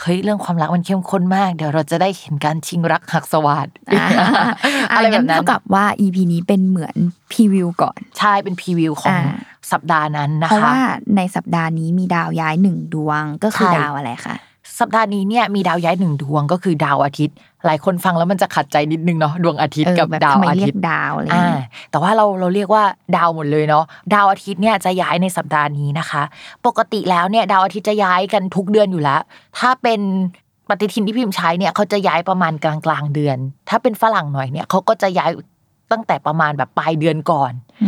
เฮ้ยเรื่องความรักมันเข้มข้นมาก เดี๋ยวเราจะได้เห็นการชิงรักหักสวัสดอ่าอะไรแบงั้บนนั้นเท่ากับว่า EP นี้เป็นเหมือนพรีวิวก่อนใช่เป็นพรีวิวของอ่าสัปดาห์นั้นนะเพราะคะว่าในสัปดาห์นี้มีดาวย้ายหนึ่งดวงก็คือใช่ดาวอะไรคะสัปดาห์นี้เนี่ยมีดาวย้ายหนึ่งดวงก็คือดาวอาทิตย์ หลายคนฟังแล้วมันจะขัดใจนิดนึงเนาะดวงอาทิตย์เออกับแบบดาวทำไมอาเรียทิตกย์ดาวอะไรอ่าเงี้ยแต่ว่าเราเราเรียกว่าดาวหมดเลยเนาะดาวอาทิตย์เนี่ยจะย้ายในสัปดาห์นี้นะคะ ปกติแล้วเนี่ยดาวอาทิตย์จะย้ายกันทุกเดือนอยู่แล้ว ถ้าเป็นปฏิทินที่พิมพ์ใช้เนี่ยเขาจะย้ายประมาณกลางกลางๆเดือน ถ้าเป็นฝรั่งหน่อยเนี่ยเขาก็จะย้ายตั้งแต่ประมาณแบบปลายเดือนก่อนมอ่า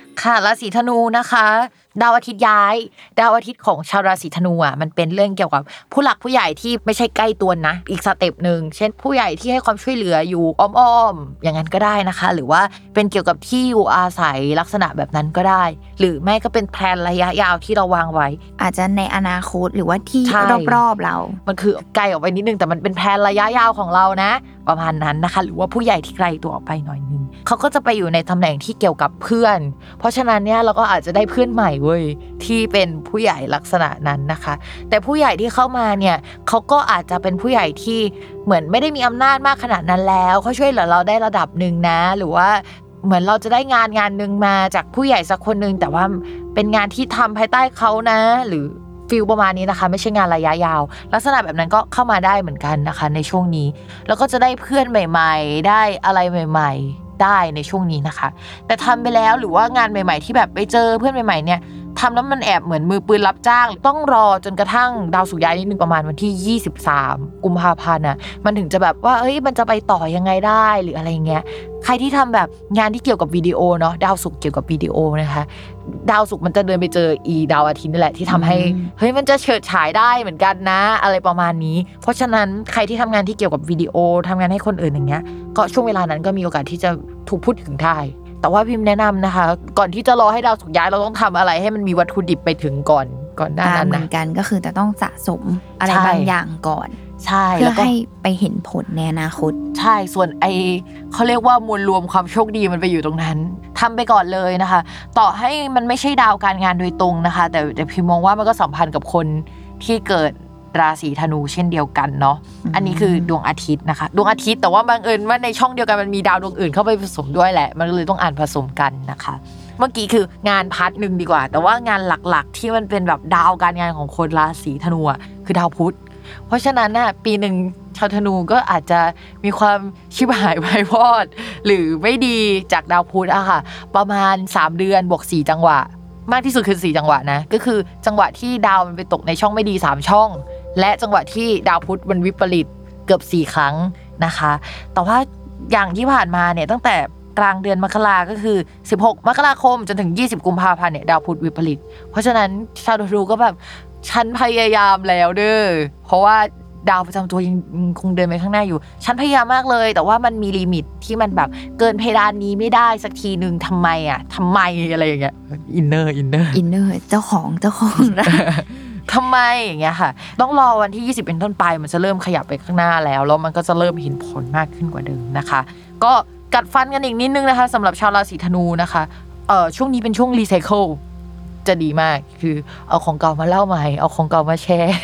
ค่ะราศีธนูนะคะ ดาวอาทิตย์ย้าย ดาวอาทิตย์ของชาวราศีธนูอะมันเป็นเรื่องเกี่ยวกับผู้หลักผู้ใหญ่ที่ไม่ใช่ใกล้ตัวนะ อีก step หนึ่งเช่นผู้ใหญ่ที่ให้ความช่วยเหลืออยู่อ้อมๆอย่างนั้นก็ได้นะคะ หรือว่าเป็นเกี่ยวกับที่อยู่อาศัยลักษณะแบบนั้นก็ได้ หรือไม่ก็เป็น plan ระยะยาวที่เราวางไว้ อาจจะในอนาคตหรือว่าที่ใช่รอบๆเรา มันคือไกลออกไปนิดนึงแต่มันเป็นแพลนระยะยาวของเรานะ ประมาณนั้นนะคะ หรือว่าผู้ใหญ่ที่ไกลตัวออกไปหน่อยนึงเขาก็จะไปอยู่ในตำแหน่งที่เกี่ยวกับเพื่อน เพราะฉะนั้นเนี่ยเราก็อาจจะได้เพื่อนใหม่เว้ยที่เป็นผู้ใหญ่ลักษณะนั้นนะคะ แต่ผู้ใหญ่ที่เข้ามาเนี่ยเขาก็อาจจะเป็นผู้ใหญ่ที่เหมือนไม่ได้มีอำนาจมากขนาดนั้นแล้วเขาช่วยเหลือเราได้ระดับหนึ่งนะ หรือว่า เหมือนเราจะได้งานงานหนึ่งมาจากผู้ใหญ่สักคนหนึ่งแต่ว่าเป็นงานที่ทำภายใต้เขานะ หรือฟิลประมาณนี้นะคะ ไม่ใช่งานระยะยาว ลักษณะแบบนั้นก็เข้ามาได้เหมือนกันนะคะ ในช่วงนี้ แล้วก็จะได้เพื่อนใหม่ ๆ ได้อะไรใหม่ ๆ ได้ในช่วงนี้นะคะ แต่ทำไปแล้วหรือว่างานใหม่ ๆ ที่แบบไปเจอเพื่อนใหม่ ๆ เนี่ย ทำแล้วมันแอบเหมือนมือปืนรับจ้าง ต้องรอจนกระทั่งดาวสุกร์ย้ายนิดนึงประมาณวันที่ 23 กุมภาพันธ์น่ะมันถึงจะแบบว่าเอ้ยมันจะไปต่อยังไงได้หรืออะไรเงี้ยใครที่ทำแบบงานที่เกี่ยวกับวิดีโอเนาะดาวสุกร์เกี่ยวกับวิดีโอนะคะ ดาวสุกร์มันจะเดินไปเจออีดาวอาทิตย์นี่แหละที่ทำให้อืมเฮ้ยมันจะเฉิดฉายได้เหมือนกันนะ อะไรประมาณนี้ เพราะฉะนั้นใครที่ทำงานที่เกี่ยวกับวิดีโอทำงานให้คนอื่นอย่างเงี้ยก็ช่วงเวลานั้นก็มีโอกาสที่จะถูกพูดถึงได้ แต่ว่าพิมพ์แนะนำนะคะ ก่อนที่จะรอให้ดาวสุกร์ย้ายเราต้องทำอะไรให้มันมีวัตถุดิบไปถึงก่อนก่อนหน้าอ่านั้นเหมืนะอนกันก็คือจะต้องสะสมอะไรใช่บางอย่างก่อนใช่เพื่แล้วก็ให้ไปเห็นผลในอนาคต ใช่ส่วนไอเขาเรียกว่ามวลรวมความโชคดีมันไปอยู่ตรงนั้นทำไปก่อนเลยนะคะ ต่อให้มันไม่ใช่ดาวการงานโดยตรงนะคะ แต่แต่พิมมองว่ามันก็สัมพันธ์กับคนที่เกิด ราศีธนูเช่นเดียวกันเนาะอันนี้คือดวงอาทิตย์นะคะ ดวงอาทิตย์แต่ว่าบังเอิญว่าในช่องเดียวกันมันมีดาวดวงอื่นเข้าไปผสมด้วยแหละ มันเลยต้องอ่านผสมกันนะคะ เมื่อกี้คืองาน part หนึ่งดีกว่า แต่ว่างานหลักๆ ที่มันเป็นแบบดาวการงานของคนราศีธนูอะคือดาวพุธเพราะฉะนั้นน่ะปีหนึ่งชาวธนูก็อาจจะมีความชิบหายไปพอด หรือไม่ดีจากดาวพุธอะค่ะ ประมาณ 3 เดือนบวก 4 จังหวะ มากที่สุดคือ 4 จังหวะนะ ก็คือจังหวะที่ดาวมันไปตกในช่องไม่ดี 3 ช่อง และจังหวะที่ดาวพุธมันวิปริตเกือบ 4 ครั้งนะคะ แต่ว่าอย่างที่ผ่านมาเนี่ยตั้งแต่กลางเดือนมกราก็คือ 16 มกราคมจนถึง 20 กุมภาพันธ์เนี่ยดาวพุธวิปริต เพราะฉะนั้นชาวธนูก็แบบฉันพยายามแล้วเด้อ เพราะว่าดาวประจำตัวยังยังคงเดินไปข้างหน้าอยู่ ฉันพยายามมากเลย แต่ว่ามันมี limit ที่มันแบบเกินเพดานนี้ไม่ได้สักทีหนึ่งทำไมอะทำไมอะไรอย่างเงี้ย inner inner inner เจ้าของ เจ้าของ ร้านทำไมอย่างเงี้ยค่ะ ต้องรอวันที่ 20 เป็นต้นไป มันจะเริ่มขยับไปข้างหน้าแล้ว แล้วมันก็จะเริ่มเห็นผลมากขึ้นกว่าเดิมนะคะ ก็กัดฟันกันอีกนิดนึงนะคะสำหรับชาวราศีธนูนะคะเอ่อช่วงนี้เป็นช่วงรีไซเคิลจะดีมากคือเอาของเก่ามาเล่าใหม่ เอาของเก่ามาแชร์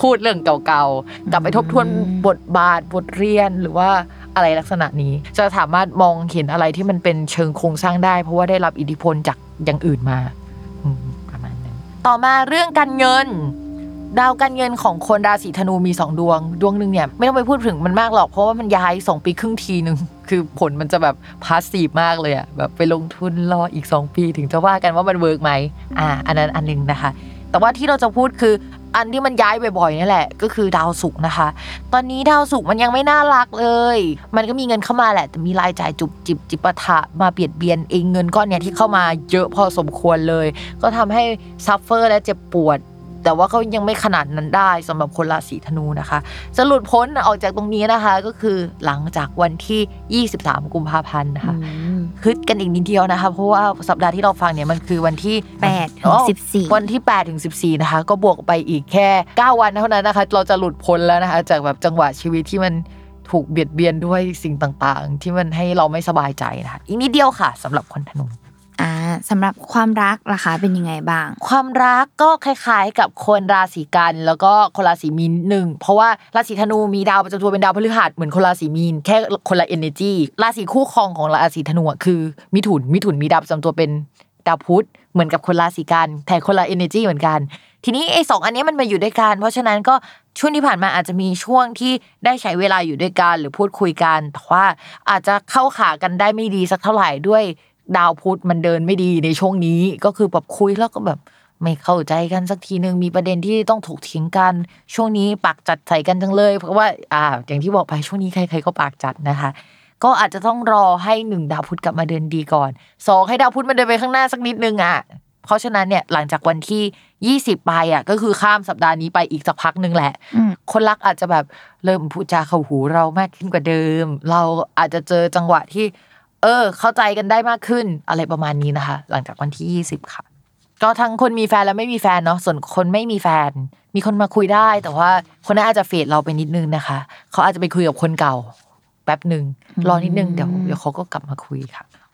พูดเรื่องเก่าๆ กลับไปทบทวนบทบาทบทเรียนหรือว่าอะไรลักษณะนี้ จะสามารถมองเห็นอะไรที่มันเป็นเชิงโครงสร้างได้ เพราะว่าได้รับอิทธิพลจากอย่างอื่นมา ต่อมาเรื่องการเงิน ดาวการเงินของคนราศีธนูมี2ดวง ดวงหนึ่งเนี่ยไม่ต้องไปพูดถึงมันมากหรอก เพราะว่ามันย้าย2ปีครึ่งทีหนึ่งคือผลมันจะแบบ passive มากเลยอะแบบไปลงทุนรออีก 2 ปีถึงจะว่ากันว่ามัน work ไหมอ่าอันนั้นอันหนึ่งนะคะ แต่ว่าที่เราจะพูดคือ อันที่มันย้ายบ่อยๆนี่แหละ ก็คือดาวศุกร์นะคะ ตอนนี้ดาวศุกร์มันยังไม่น่ารักเลย มันก็มีเงินเข้ามาแหละ แต่มีรายจ่ายจุบจิบจิปาถะมาเบียดเบียนเองเงินก้อนเนี้ยที่เข้ามาเยอะพอสมควรเลย ก็ทำให้ suffer และเจ็บปวดแต่ว่าก็ยังไม่ขนาดนั้นได้สำหรับคนราศีธนูนะคะ จะหลุดพ้นออกจากตรงนี้นะคะก็คือหลังจากวันที่ 23 กุมภาพันธ์นะคะ ฮึดกันอีกนิดเดียวนะคะ เพราะว่าสัปดาห์ที่เราฟังเนี่ยมันคือวันที่แปดถึงอ๋อสิบสี่วันที่8ถึง14 นะคะ ก็บวกไปอีกแค่ 9 วันเท่านั้นนะคะ เราจะหลุดพ้นแล้วนะคะ จากแบบจังหวะชีวิตที่มันถูกเบียดเบียนด้วยสิ่งต่างๆ ที่มันให้เราไม่สบายใจนะคะอีกนิดเดียวค่ะสำหรับคนธนู อ่าสำหรับความรักราคาเป็นยังไงบ้าง ความรักก็คล้ายๆ กับคนราศีกัน แล้วก็คนราศีมีนหนึ่งเพราะว่าราศีธนูมีดาวประจำตัวเป็นดาวพฤหัสเหมือนคนราศีมีน แค่คนละ energy ราศีคู่ครองของราศีธนูคือ มิถุนมิถุนมีดาวประจำตัวเป็นดาวพุธเหมือนกับคนราศีกันแต่คนละ energy เหมือนกัน ทีนี้ไอ้สองอันนี้มันมาอยู่ด้วยกัน เพราะฉะนั้นก็ช่วงที่ผ่านมาอาจจะมีช่วงที่ได้ใช้เวลาอยู่ด้วยกันหรือพูดคุยกันแต่ว่าอาจจะเข้าขากันได้ไม่ดีสักเท่าไหร่ด้วย ดาวพุธมันเดินไม่ดีในช่วงนี้ ก็คือแบบคุยแล้วก็แบบไม่เข้าใจกันสักทีหนึ่งมีประเด็นที่ต้องถกเถียงกัน ช่วงนี้ปากจัดใส่กันจังเลย เพราะว่าอ่า อย่างที่บอกไปช่วงนี้ใครๆก็ปากจัดนะคะ ก็อาจจะต้องรอให้หนึ่งดาวพุธกลับมาเดินดีก่อนสองให้ดาวพุธมันเดินไปข้างหน้าสักนิดนึงอะเพราะฉะนั้นเนี่ยหลังจากวันที่ 20 ไปอะก็คือข้ามสัปดาห์นี้ไปอีกสักพักหนึ่งแหละอืมคนรักอาจจะแบบเริ่มพูดจาเข้าหูเรามากขึ้นกว่าเดิม เราอาจจะเจอจังหวะที่ เออ เข้าใจกันได้มากขึ้นอะไรประมาณนี้นะคะ หลังจากวันที่ 20 ค่ะ ก็ทั้งคนมีแฟนและไม่มีแฟนเนาะส่วนคนไม่มีแฟน มีคนมาคุยได้ แต่ว่าคนนั้นอาจจะ fade เราไปนิดนึงนะคะ เขาอาจจะไปคุยกับคนเก่าแป๊บหนึ่งรอนิดนึงเดี๋ยวเดี๋ยวเขาก็กลับมาคุยค่ะ